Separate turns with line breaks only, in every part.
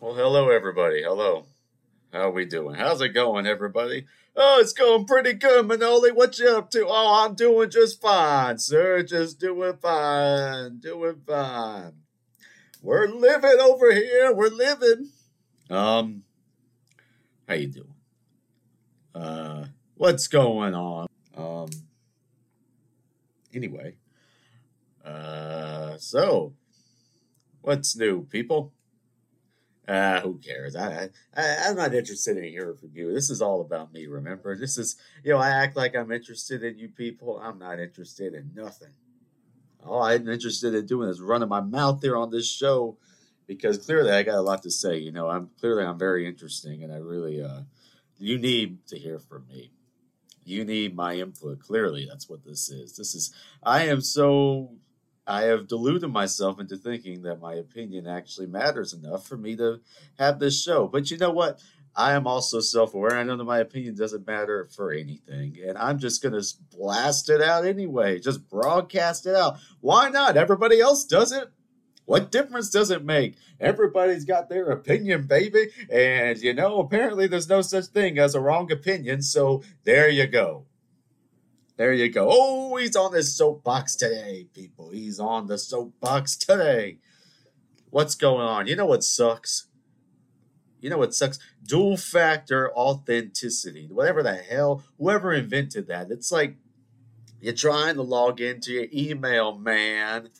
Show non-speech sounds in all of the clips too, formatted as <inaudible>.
Well, hello, everybody. Hello. How we doing? How's it going, everybody? Oh, it's going pretty good, Manoli. What you up to? Oh, I'm doing just fine, sir. Just doing fine. Doing fine. We're living over here. We're living. Um, how you doing? Uh, what's going on? Um, anyway. Uh, so, what's new, people? Ah, who cares? I, I, I'm not interested in hearing from you. This is all about me, remember? This is, you know, I act like I'm interested in you people. I'm not interested in nothing. All I'm interested in doing is running my mouth there on this show because clearly I got a lot to say. You know, I'm clearly I'm very interesting and I really, uh, you need to hear from me. You need my input. Clearly, that's what this is. This is, I am so I have deluded myself into thinking that my opinion actually matters enough for me to have this show. But you know what? I am also self aware. I know that my opinion doesn't matter for anything. And I'm just going to blast it out anyway, just broadcast it out. Why not? Everybody else does it. What difference does it make? Everybody's got their opinion, baby. And, you know, apparently there's no such thing as a wrong opinion. So there you go. There you go. Oh, he's on the soapbox today, people. He's on the soapbox today. What's going on? You know what sucks? You know what sucks? Dual factor authenticity. Whatever the hell, whoever invented that. It's like you're trying to log into your email, man,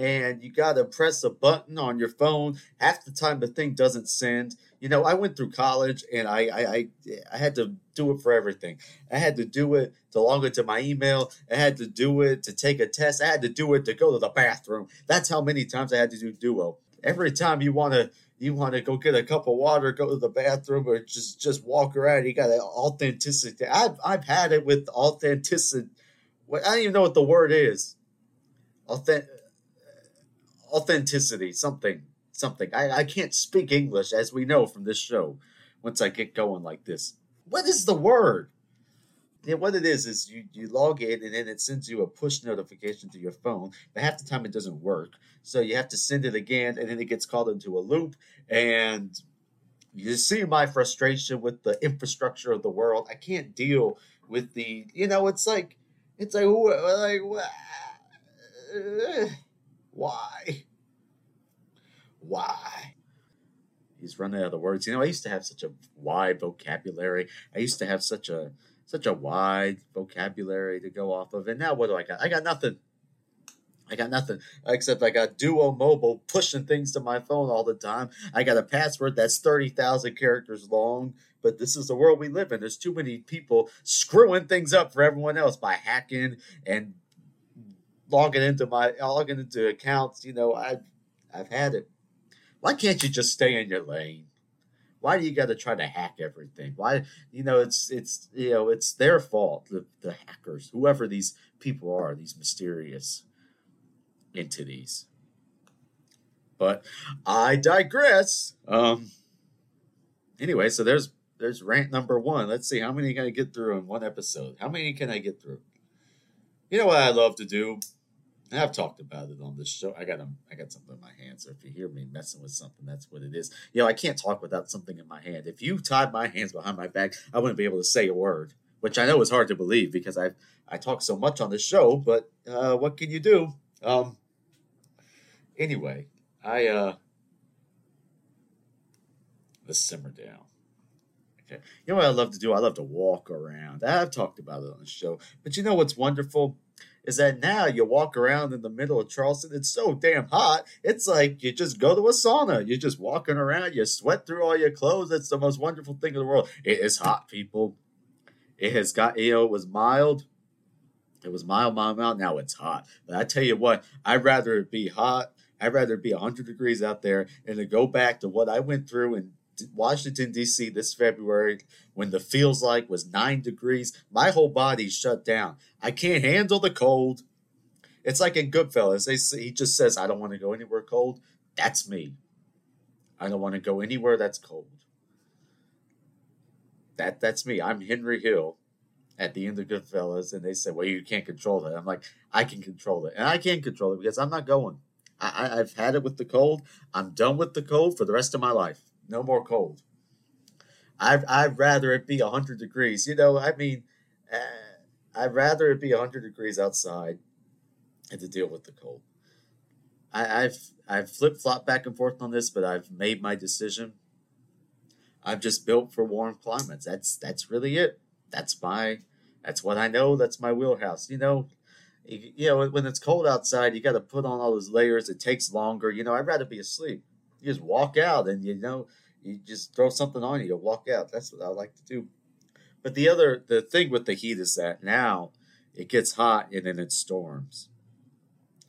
and you got to press a button on your phone. Half the time, the thing doesn't send you know, I went through college and I, I, I, I, had to do it for everything. I had to do it to log into my email. I had to do it to take a test. I had to do it to go to the bathroom. That's how many times I had to do Duo. Every time you want to, you want to go get a cup of water, go to the bathroom, or just just walk around. You got to authenticity. I've I've had it with authenticity. I don't even know what the word is. Authentic, authenticity, something something. I, I can't speak English, as we know from this show, once I get going like this. What is the word? Yeah, what it is is you, you log in and then it sends you a push notification to your phone, but half the time it doesn't work. So you have to send it again and then it gets called into a loop. And you see my frustration with the infrastructure of the world. I can't deal with the, you know, it's like, it's like, like, uh, why? why? He's running out of words. You know, I used to have such a wide vocabulary. I used to have such a such a wide vocabulary to go off of. And now what do I got? I got nothing. I got nothing except I got Duo Mobile pushing things to my phone all the time. I got a password that's 30,000 characters long, but this is the world we live in. There's too many people screwing things up for everyone else by hacking and logging into my logging into accounts. You know, I've I've had it. Why can't you just stay in your lane? Why do you got to try to hack everything? Why, you know, it's it's you know it's their fault. The the hackers, whoever these people are, these mysterious entities. But I digress. Um. Anyway, so there's there's rant number one. Let's see how many can I get through in one episode. How many can I get through? You know what I love to do? I've talked about it on this show. I got a, I got something in my hand, so if you hear me messing with something, that's what it is. You know, I can't talk without something in my hand. If you tied my hands behind my back, I wouldn't be able to say a word, which I know is hard to believe because I I talk so much on this show. But uh, what can you do? Um. Anyway, I uh. Let's simmer down. Okay. You know what I love to do? I love to walk around. I've talked about it on the show, but you know what's wonderful? Is that now you walk around in the middle of Charleston. It's so damn hot. It's like you just go to a sauna. You're just walking around. You sweat through all your clothes. It's the most wonderful thing in the world. It is hot, people. It has got, you know, it was mild. It was mild, mild, mild. Now it's hot. But I tell you what, I'd rather it be hot. I'd rather be 100 degrees out there and to go back to what I went through in Washington, D.C. this February when the feels like was nine degrees. My whole body shut down. I can't handle the cold. It's like in Goodfellas. They he just says, I don't want to go anywhere cold. That's me. I don't want to go anywhere that's cold. That That's me. I'm Henry Hill at the end of Goodfellas. And they say, well, you can't control that. I'm like, I can control it. And I can control it because I'm not going. I, I've had it with the cold. I'm done with the cold for the rest of my life No more cold. I'd, I'd rather it be 100 degrees. You know, I mean, uh, I'd rather it be 100 degrees outside and to deal with the cold. I, I've I've flip flop back and forth on this, but I've made my decision. I'm just built for warm climates. That's that's really it. That's my that's what I know. That's my wheelhouse. You know, you, you know when it's cold outside, you got to put on all those layers. It takes longer. You know, I'd rather be asleep. You just walk out, and you know, you just throw something on you to walk out. That's what I like to do. But the other the thing with the heat is that now it gets hot and then it storms.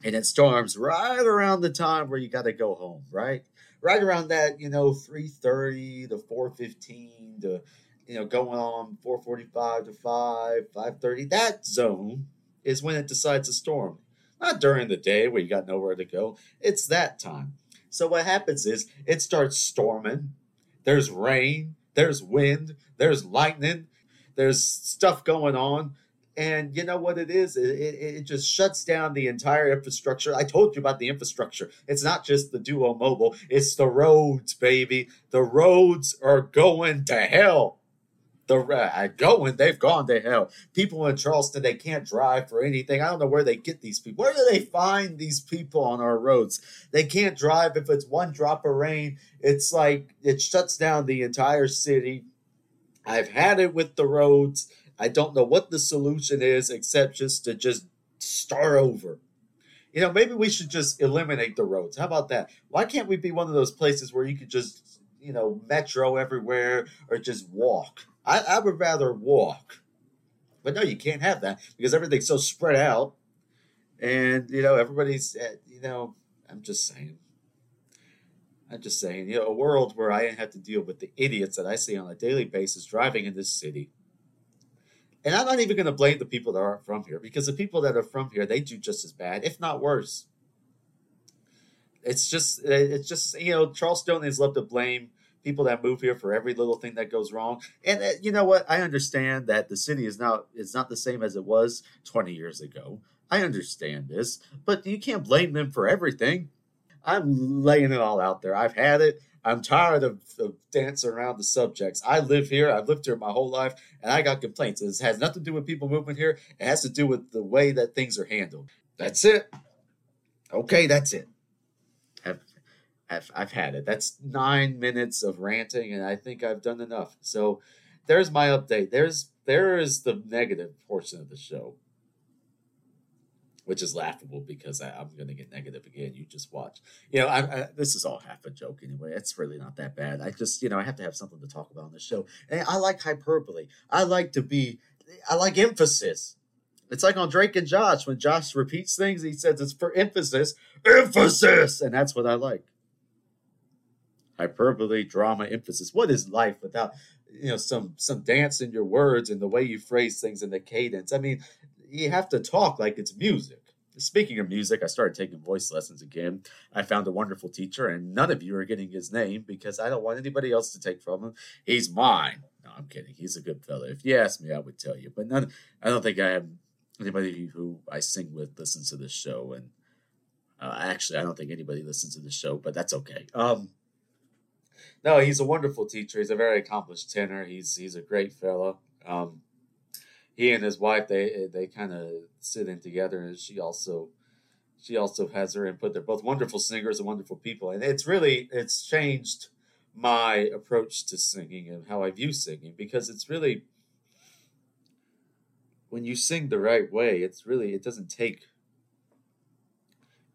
And it storms right around the time where you got to go home, right? Right around that, you know, 3:30 to 4:15 to you know, going on 4:45 to 5, 5:30. That zone is when it decides to storm. Not during the day where you got nowhere to go. It's that time. So what happens is it starts storming. There's rain, there's wind, there's lightning, there's stuff going on. And you know what it is? It, it, it, just shuts down the entire infrastructure. I told you about the infrastructure. It's not just the Duo Mobile, it's the roads, baby. The roads are going to hell. The uh, going, they've gone to hell. People in Charleston, they can't drive for anything. I don't know where they get these people. Where do they find these people on our roads? They can't drive if it's one drop of rain. It's like it shuts down the entire city. I've had it with the roads. I don't know what the solution is except just to just start over. You know, maybe we should just eliminate the roads. How about that? Why can't we be one of those places where you could just, you know, metro everywhere or just walk? I, I would rather walk. But no, you can't have that because everything's so spread out. And, you know, everybody's, uh, you know, I'm just saying. I'm just saying, you know, a world where I have to deal with the idiots that I see on a daily basis driving in this city. And I'm not even going to blame the people that aren't from here because the people that are from here, they do just as bad, if not worse. It's just, it's just, you know, Charlestonians love to blame people that move here for every little thing that goes wrong. And uh, you know what? I understand that the city is now is not the same as it was 20 years ago. I understand this, but you can't blame them for everything. I'm laying it all out there. I've had it. I'm tired of, of, dancing around the subjects. I live here. I've lived here my whole life, and I got complaints. It has nothing to do with people moving here. It has to do with the way that things are handled. That's it. Okay, that's it. I've, I've, had it. That's nine minutes of ranting, and I think I've done enough. So there's my update. There's there is the negative portion of the show which is laughable because I, am going to get negative again. You just watch. You know, I, I, this is all half a joke anyway. It's really not that bad. I just, you know, I have to have something to talk about on the show. And I like hyperbole. I like to be, I like emphasis. It's like on Drake and Josh when Josh repeats things, he says it's for emphasis, emphasis, and that's what I like. Hyperbole, drama, emphasis. What is life without you know some some dance in your words and the way you phrase things and the cadence? I mean, you have to talk like it's music. Speaking of music, I started taking voice lessons again. I found a wonderful teacher, and none of you are getting his name because I don't want anybody else to take from him. He's mine. No, I'm kidding. He's a good fellow. If you asked me, I would tell you. But none. I don't think I have anybody who I sing with listens to this show, and uh, actually, I don't think anybody listens to the show. But that's okay. Um, no, he's a wonderful teacher. He's a very accomplished tenor. He's he's a great fellow. Um, he and his wife they they kind of sit in together, and she also she also has her input. They're both wonderful singers and wonderful people, and it's really it's changed my approach to singing and how I view singing because it's really when you sing the right way, it's really it doesn't take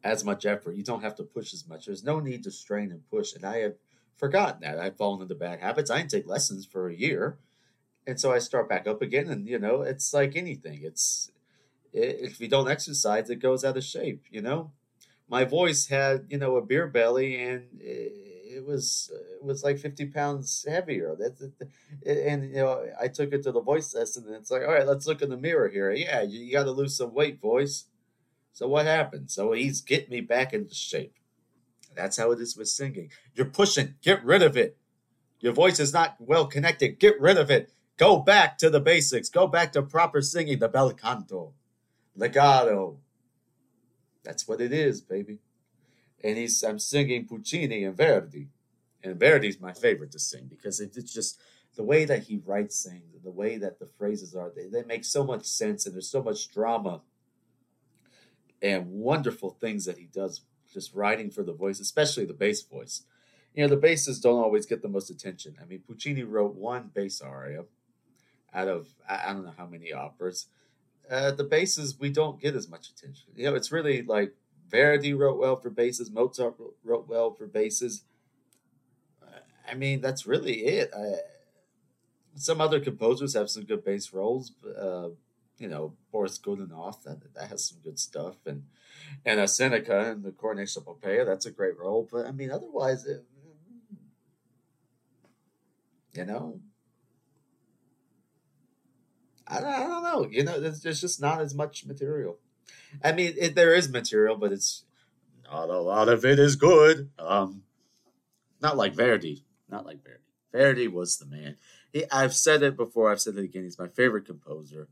as much effort. You don't have to push as much. There's no need to strain and push. And I have forgotten that. I've fallen into bad habits. I didn't take lessons for a year and so I start back up again, and you know, it's like anything. It's if you don't exercise, it goes out of shape. You know, my voice had you know a beer belly, and it was it was like fifty pounds heavier. That's and you know I took it to the voice lesson, and it's like, all right, let's look in the mirror here. Yeah, you, you got to lose some weight, voice. So what happened? So he's getting me back into shape. That's how it is with singing. You're pushing. Get rid of it. Your voice is not well connected. Get rid of it. Go back to the basics. Go back to proper singing, the bel canto, legato. That's what it is, baby. And he's I'm singing Puccini and Verdi. And Verdi's my favorite to sing because it's just the way that he writes things and the way that the phrases are, they, they make so much sense and there's so much drama and wonderful things that he does just writing for the voice, especially the bass voice. You know, the basses don't always get the most attention. I mean, Puccini wrote one bass aria out of I don't know how many operas. Uh, the basses we don't get as much attention. You know, it's really like Verdi wrote well for basses, Mozart wrote well for basses. I mean, that's really it. I, some other composers have some good bass roles. Uh, you know, Boris Godunov, that, that has some good stuff. And and uh, Seneca in the Coronation of Poppaea, that's a great role. But I mean, otherwise, it, you know, I don't, I don't know. You know, there's, there's just not as much material. I mean, it, there is material, but it's not a lot of it is good. Um, not like Verdi. Not like Verdi. Verdi was the man. He, I've said it before. I've said it again. He's my favorite composer.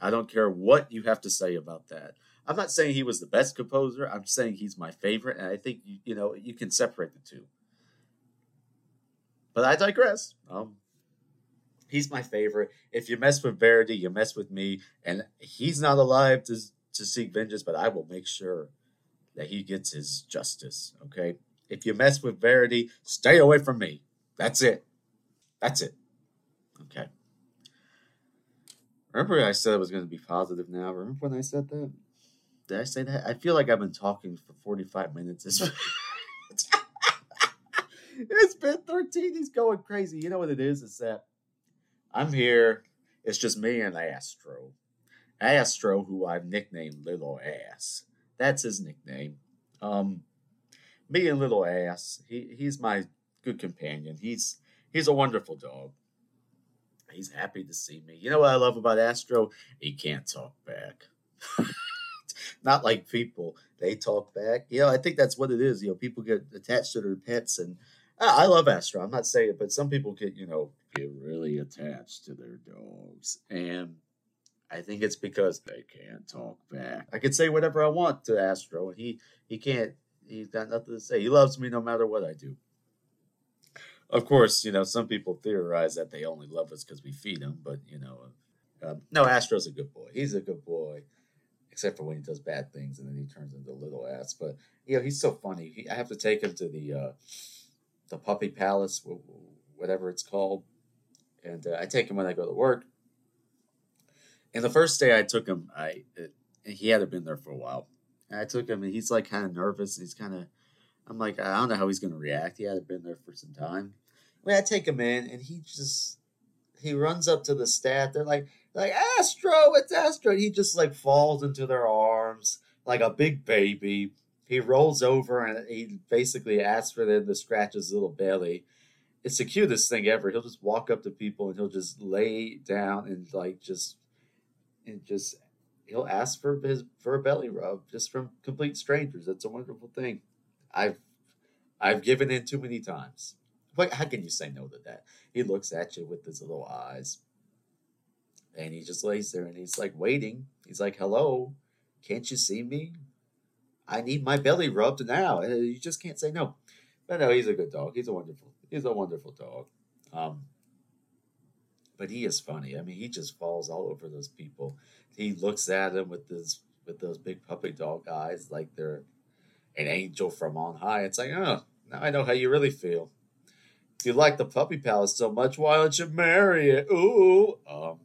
I don't care what you have to say about that. I'm not saying he was the best composer. I'm saying he's my favorite, and I think you, you know you can separate the two. But I digress. Um, he's my favorite. If you mess with Verdi, you mess with me, and he's not alive to to seek vengeance. But I will make sure that he gets his justice. Okay. If you mess with Verdi, stay away from me. That's it. That's it. Okay. Remember, I said I was going to be positive now. Remember when I said that? Did I say that? I feel like I've been talking for 45 minutes. <laughs> it's been 13. He's going crazy. You know what it is? It's that I'm here. It's just me and Astro. Astro, who I've nicknamed Little Ass. That's his nickname. Um, me and Little Ass. He he's my good companion. He's he's a wonderful dog. He's happy to see me. You know what I love about Astro? He can't talk back. <laughs> Not like people, they talk back. You know, I think that's what it is. You know, people get attached to their pets, and I love Astro. I'm not saying it, but some people get, you know, get really attached to their dogs, and I think it's because they can't talk back. I could say whatever I want to Astro, and he he can't. He's got nothing to say. He loves me no matter what I do of course, you know, some people theorize that they only love us because we feed them, but you know, uh, no, Astro's a good boy. He's a good boy, except for when he does bad things and then he turns into little ass. But you know, he's so funny. He, I have to take him to the uh, the puppy palace, whatever it's called, and uh, I take him when I go to work. And the first day I took him, I it, he hadn't been there for a while. And I took him, and he's like kind of nervous. He's kind of I'm like, I don't know how he's going to react. He hadn't been there for some time. I mean, I take him in, and he just he runs up to the staff. They're like, like Astro, it's Astro. And he just like falls into their arms like a big baby. He rolls over and he basically asks for them to scratch his little belly. It's the cutest thing ever. He'll just walk up to people and he'll just lay down and like just and just he'll ask for his for a belly rub just from complete strangers. That's a wonderful thing. I've I've given in too many times. What, how can you say no to that? He looks at you with his little eyes, and he just lays there and he's like waiting. He's like, "Hello, can't you see me? I need my belly rubbed now." And you just can't say no. But no, he's a good dog. He's a wonderful. He's a wonderful dog. Um, but he is funny. I mean, he just falls all over those people. He looks at them with his with those big puppy dog eyes, like they're an angel from on high. It's like, oh, now I know how you really feel. If you like the puppy palace so much, why don't you marry it? Ooh. Um,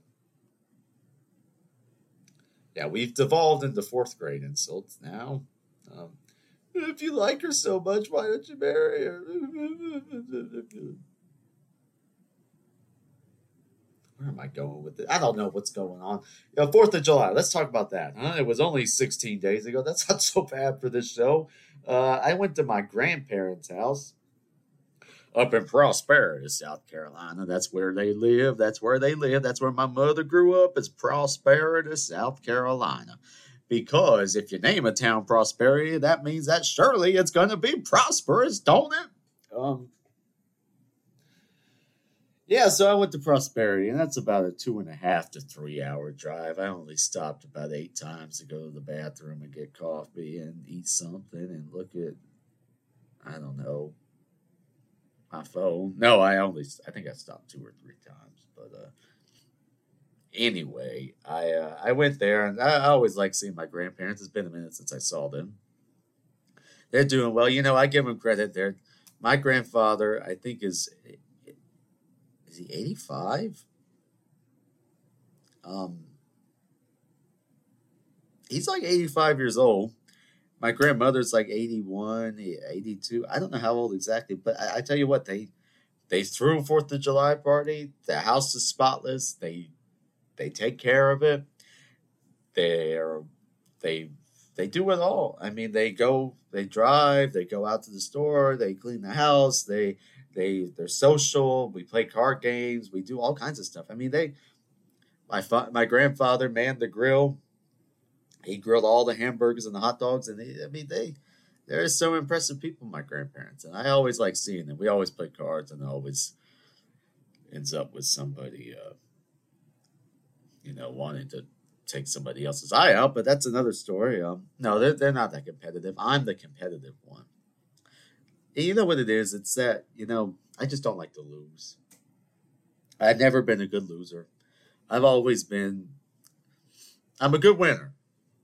yeah, we've devolved into fourth grade insults now. Um, if you like her so much, why don't you marry her? where am I going with it? I don't know what's going on. You know, Fourth of July. Let's talk about that. Huh? It was only 16 days ago. That's not so bad for this show. Uh, I went to my grandparents' house up in Prosperity, South Carolina. That's where they live. That's where they live. That's where my mother grew up. Is Prosperity, South Carolina. Because if you name a town Prosperity, that means that surely it's going to be prosperous, don't it? Um, yeah, so I went to Prosperity, and that's about a two and a half to three hour drive. I only stopped about eight times to go to the bathroom and get coffee and eat something and look at, I don't know, my phone. No, I only I think I stopped two or three times, but uh, anyway, I uh, I went there and I, I always like seeing my grandparents. It's been a minute since I saw them. They're doing well. You know, I give them credit. They're my grandfather. I think is is he eighty five? Um, he's like eighty five years old my grandmother's like 81 82 i don't know how old exactly but I, I, tell you what they they threw a fourth of july party. The house is spotless. They they take care of it. They're they they do it all. I mean they go they drive they go out to the store they clean the house they they they're social we play card games we do all kinds of stuff. I mean they my fa- my grandfather manned the grill he grilled all the hamburgers and the hot dogs, and I mean, they they're so impressive people. My grandparents, and I always like seeing them. We always play cards, and it always ends up with somebody, uh, you know, wanting to take somebody else's eye out. But that's another story. Um, no, they're they're not that competitive. I'm the competitive one. And you know what it is? It's that you know I just don't like to lose. I've never been a good loser. I've always been. I'm a good winner.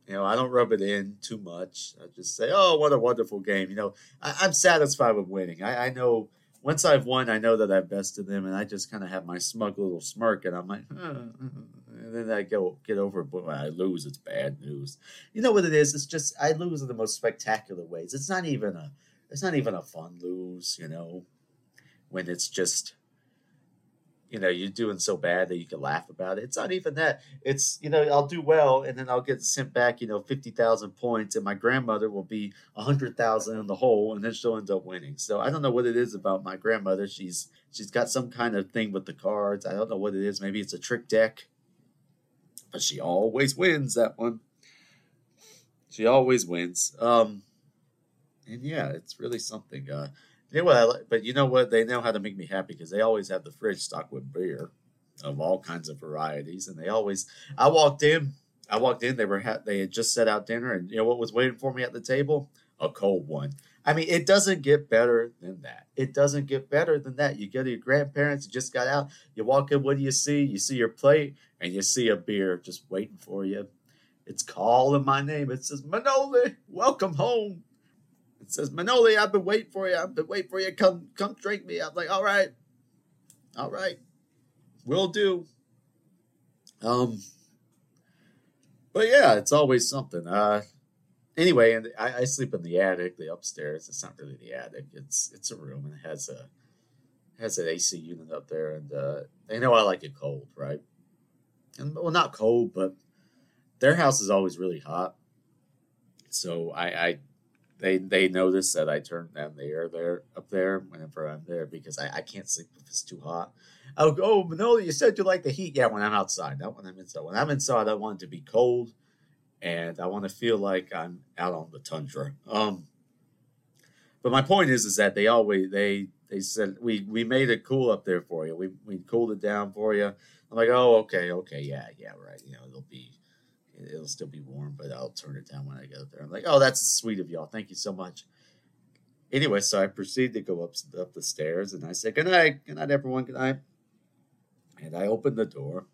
You know, I don't rub it in too much. I just say, "Oh, what a wonderful game!" You know, I, am satisfied with winning. I, I, know once I've won, I know that I've bested them, and I just kind of have my smug little smirk, and I'm like, hmm, hmm, hmm, and then I go get over it. But when I lose, it's bad news. You know what it is? It's just I lose in the most spectacular ways. It's not even a, it's not even a fun lose. You know, when it's just you know, you're doing so bad that you can laugh about it. It's not even that. It's, you know, I'll do well and then I'll get sent back, you know, 50,000 points and my grandmother will be 100,000 in the hole and then she'll end up winning. So I don't know what it is about my grandmother. She's, she's got some kind of thing with the cards. I don't know what it is. Maybe it's a trick deck, but she always wins that one. She always wins. Um, and yeah, it's really something. Uh, you well, like, but you know what? They know how to make me happy because they always have the fridge stocked with beer of all kinds of varieties, and they always. I walked in. I walked in. They were ha- they had just set out dinner, and you know what was waiting for me at the table? A cold one. I mean, it doesn't get better than that. It doesn't get better than that. You go to your grandparents, you just got out, you walk in, what do you see? You see your plate, and you see a beer just waiting for you. It's calling my name. It says, Manoli, welcome home. Says, Manoli, I've been waiting for you. I've been waiting for you. Come, come drink me. I'm like, all right, all right, will do. Um, but yeah, it's always something. Uh, anyway, and I, I sleep in the attic, the upstairs. It's not really the attic. It's it's a room and it has a has an AC unit up there, and uh, they know I like it cold, right? And well, not cold, but their house is always really hot. So I, I they they notice that I turn down the air there up there whenever I'm there because I, I can't sleep if it's too hot. I'll go, oh no, you said you like the heat. Yeah, when I'm outside, not when I'm inside. When I'm inside, I want it to be cold, and I want to feel like I'm out on the tundra. Um, but my point is, is that they always they they said we we made it cool up there for you. We we cooled it down for you. I'm like, oh okay, okay, yeah, yeah, right. You know, it'll be it'll still be warm, but I'll turn it down when I get up there. I'm like, oh, that's sweet of y'all. Thank you so much. Anyway, so I proceed to go up up the stairs, and I say, good night, good night, everyone, good night. And I open the door,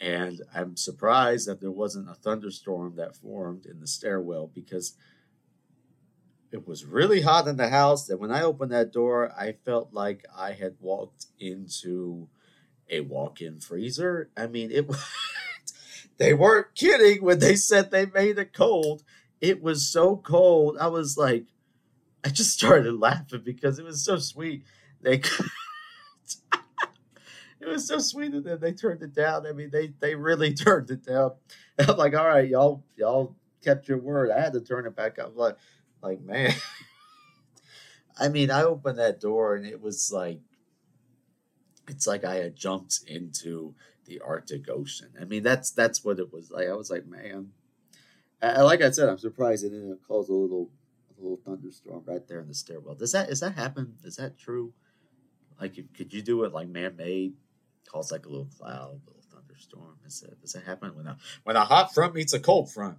and I'm surprised that there wasn't a thunderstorm that formed in the stairwell because it was really hot in the house. And when I opened that door, I felt like I had walked into a walk-in freezer. I mean, it <laughs> was. They weren't kidding when they said they made it cold. It was so cold. I was like, I just started laughing because it was so sweet. They <laughs> it was so sweet and then they turned it down. I mean, they they really <laughs> turned it down. And I'm like, all right, y'all y'all kept your word. I had to turn it back up. Like, like man. <laughs> I mean, I opened that door and it was like it's like I had jumped into the Arctic Ocean. I mean, that's that's what it was like. I was like, man, I, like I said, I'm surprised it didn't cause a little a little thunderstorm right there in the stairwell. Does that is that happen? Is that true? Like, could you do it like man made? Cause like a little cloud, a little thunderstorm. Is that does that happen when a when a hot front meets a cold front?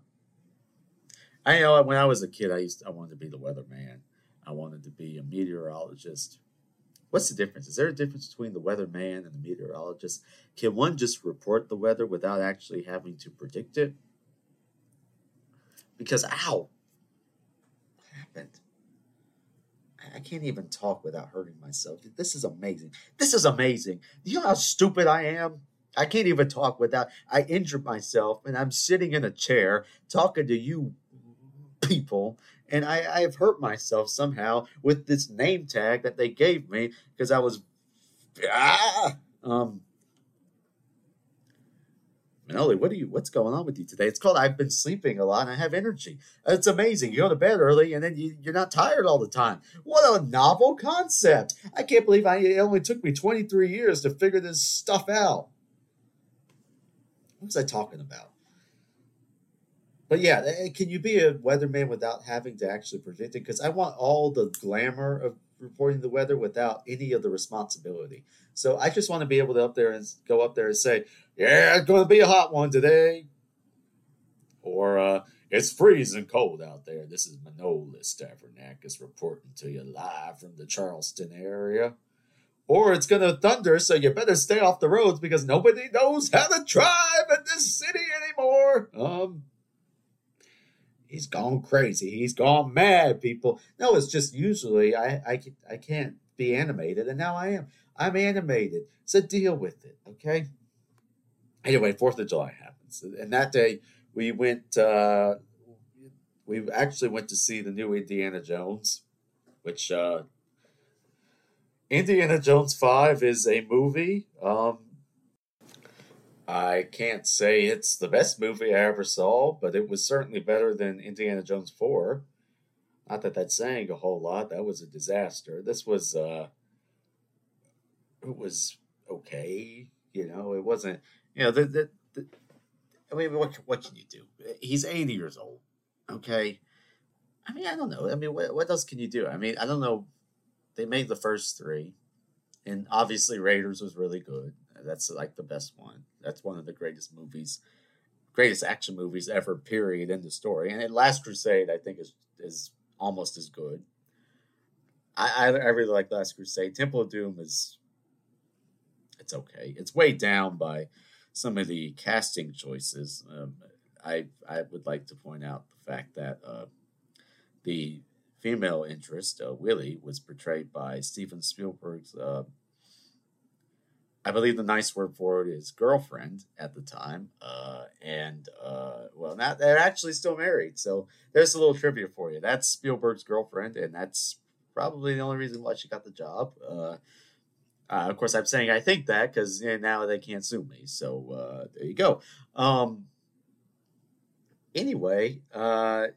I know when I was a kid, I used to, I wanted to be the weatherman. I wanted to be a meteorologist. What's the difference? Is there a difference between the weatherman and the meteorologist? Can one just report the weather without actually having to predict it? Because, ow, what happened? I can't even talk without hurting myself. This is amazing. This is amazing. Do you know how stupid I am? I can't even talk without I injured myself and I'm sitting in a chair talking to you people and I, I've hurt myself somehow with this name tag that they gave me because I was ah, um Manoli, what are you what's going on with you today? It's called I've been sleeping a lot and I have energy. It's amazing. You go to bed early and then you, you're not tired all the time. What a novel concept. I can't believe I it only took me 23 years to figure this stuff out. What was I talking about? But yeah, can you be a weatherman without having to actually predict it? Because I want all the glamour of reporting the weather without any of the responsibility. So I just want to be able to up there and go up there and say, "Yeah, it's going to be a hot one today," or uh, "It's freezing cold out there." This is Manolis Stavronakis reporting to you live from the Charleston area or it's going to thunder, so you better stay off the roads because nobody knows how to drive in this city anymore. Um, he's gone crazy. He's gone mad, people. No, it's just usually I, I, I can't be animated, and now I am. I'm animated, so deal with it, okay? Anyway, Fourth of July happens, and that day we went. Uh, we actually went to see the new Indiana Jones, which uh, Indiana Jones 5 is a movie. Um, I can't say it's the best movie I ever saw, but it was certainly better than Indiana Jones 4. Not that that's saying a whole lot. That was a disaster. This was, uh, it was okay. You know, it wasn't, you know, the, the, the I mean, what, what can you do? He's 80 years old. Okay. I mean, I don't know. I mean, what, what else can you do? I mean, I don't know they made the first three, and obviously Raiders was really good. That's like the best one. That's one of the greatest movies, greatest action movies ever. Period. In the story, and Last Crusade, I think is is almost as good. I, I, I really like Last Crusade. Temple of Doom is it's okay. It's weighed down by some of the casting choices. Um, I I would like to point out the fact that uh, the female interest, uh, Willie, was portrayed by Steven Spielberg's, uh, I believe the nice word for it is girlfriend at the time. Uh, and, uh, well, now they're actually still married. So there's a little trivia for you. That's Spielberg's girlfriend, and that's probably the only reason why she got the job. Uh, uh, of course, I'm saying I think that because you know, now they can't sue me. So there you go. Um, anyway, I,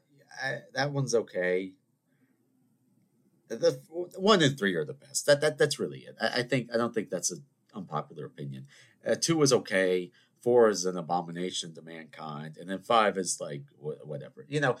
that one's okay the one and three are the best. That that that's really it. I, I think I don't think that's an unpopular opinion. Uh, two is okay. Four is an abomination to mankind, and then five is like wh- whatever. You know,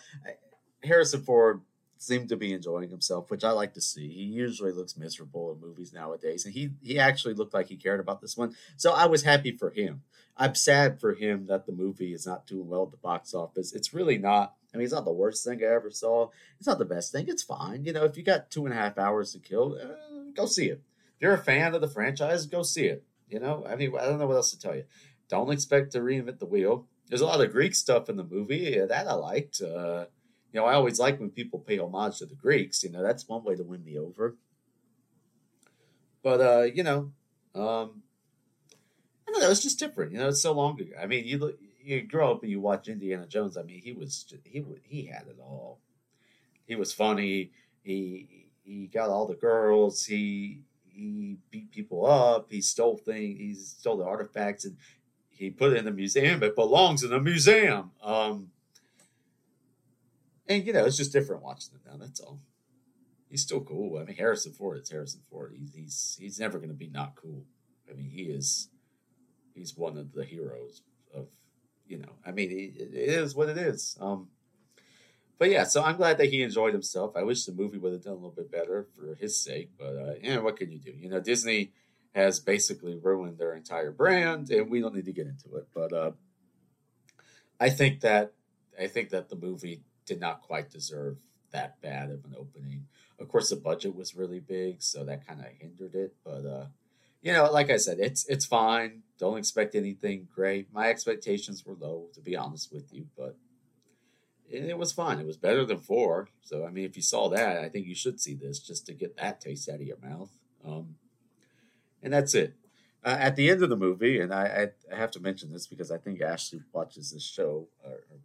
Harrison Ford seemed to be enjoying himself, which I like to see. He usually looks miserable in movies nowadays, and he he actually looked like he cared about this one. So I was happy for him. I'm sad for him that the movie is not doing well at the box office. It's really not I mean, it's not the worst thing I ever saw. It's not the best thing. It's fine. You know, if you got two and a half hours to kill, uh, go see it. You're a fan of the franchise, go see it. You know, I mean, I don't know what else to tell you. Don't expect to reinvent the wheel. There's a lot of Greek stuff in the movie yeah, that I liked. Uh, you know, I always like when people pay homage to the Greeks. You know, that's one way to win me over. But uh, you know, um, I don't know. It's just different. You know, it's so long ago. I mean, you you grow up and you watch Indiana Jones. I mean, he was he he had it all. He was funny. He he got all the girls. He he beat people up. He stole things. He stole the artifacts and he put it in the museum. It belongs in the museum. Um, and you know, it's just different watching it now. That's all. He's still cool. I mean, Harrison Ford. It's Harrison Ford. He's he's he's never going to be not cool. I mean, he is. He's one of the heroes of you know, I mean, it, it is what it is. Um, but yeah, so I'm glad that he enjoyed himself. I wish the movie would have done a little bit better for his sake, but uh, know, what can you do? You know, Disney has basically ruined their entire brand, and we don't need to get into it. But uh, I think that I think that the movie did not quite deserve that bad of an opening. Of course, the budget was really big, so that kind of hindered it. But uh, you know, like I said, it's it's fine. Don't expect anything great. My expectations were low, to be honest with you, but it, it was fun. It was better than four. So I mean, if you saw that, I think you should see this just to get that taste out of your mouth. Um, and that's it. Uh, at the end of the movie, and I, I, have to mention this because I think Ashley watches this show. Or, or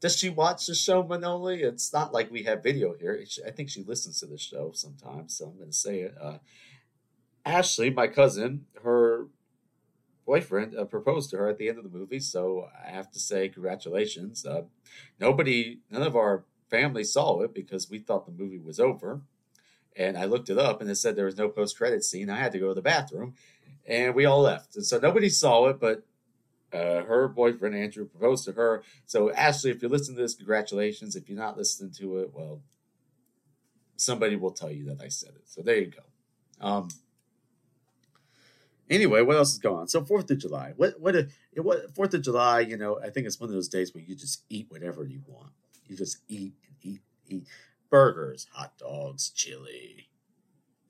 does she watch the show, Manoli? It's not like we have video here. I think she listens to the show sometimes, so I'm going to say it. Uh, Ashley, my cousin, her boyfriend uh, proposed to her at the end of the movie, so I have to say congratulations. Uh, nobody, none of our family saw it because we thought the movie was over. And I looked it up and it said there was no post credit scene. I had to go to the bathroom and we all left. And so nobody saw it, but uh, her boyfriend Andrew proposed to her. So Ashley, if you listen to this, congratulations. If you're not listening to it, well, somebody will tell you that I said it. So there you go. Um, anyway, what else is going on? So Fourth of July. What what a, what Fourth of July? You know, I think it's one of those days where you just eat whatever you want. You just eat and eat, eat burgers, hot dogs, chili,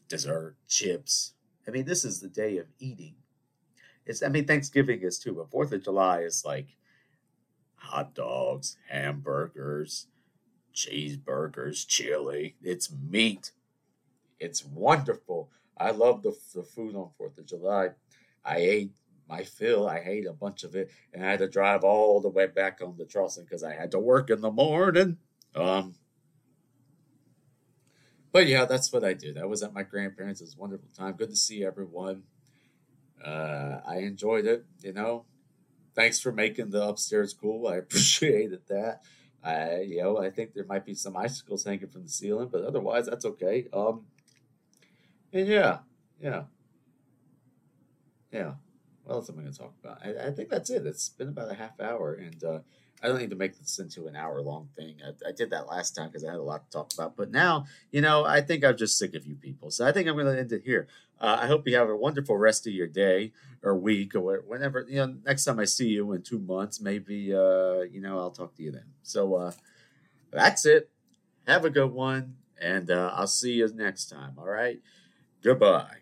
dessert, chips, I mean, this is the day of eating. It's I mean, Thanksgiving is too, but Fourth of July is like hot dogs, hamburgers, cheeseburgers, chili. It's meat. It's wonderful. I love the, the food on Fourth of July. I ate my fill. I ate a bunch of it, and I had to drive all the way back home to Charleston because I had to work in the morning. Um, but yeah, that's what I did. I was at my grandparents. It was a wonderful time. Good to see everyone. Uh, I enjoyed it. You know, thanks for making the upstairs cool. I <laughs> appreciated that. I, you know, I think there might be some icicles hanging from the ceiling, but otherwise, that's okay. Um, yeah, yeah, yeah. What else am I going to talk about? I, I, think that's it. It's been about a half hour, and uh, I don't need to make this into an hour long thing. I, I did that last time because I had a lot to talk about. But now, you know, I think I'm just sick of you people. So I think I'm going to end it here. Uh, I hope you have a wonderful rest of your day or week or whenever, you know, next time I see you in two months, maybe, uh, you know, I'll talk to you then. So uh, that's it. Have a good one. And uh, I'll see you next time. All right. Goodbye.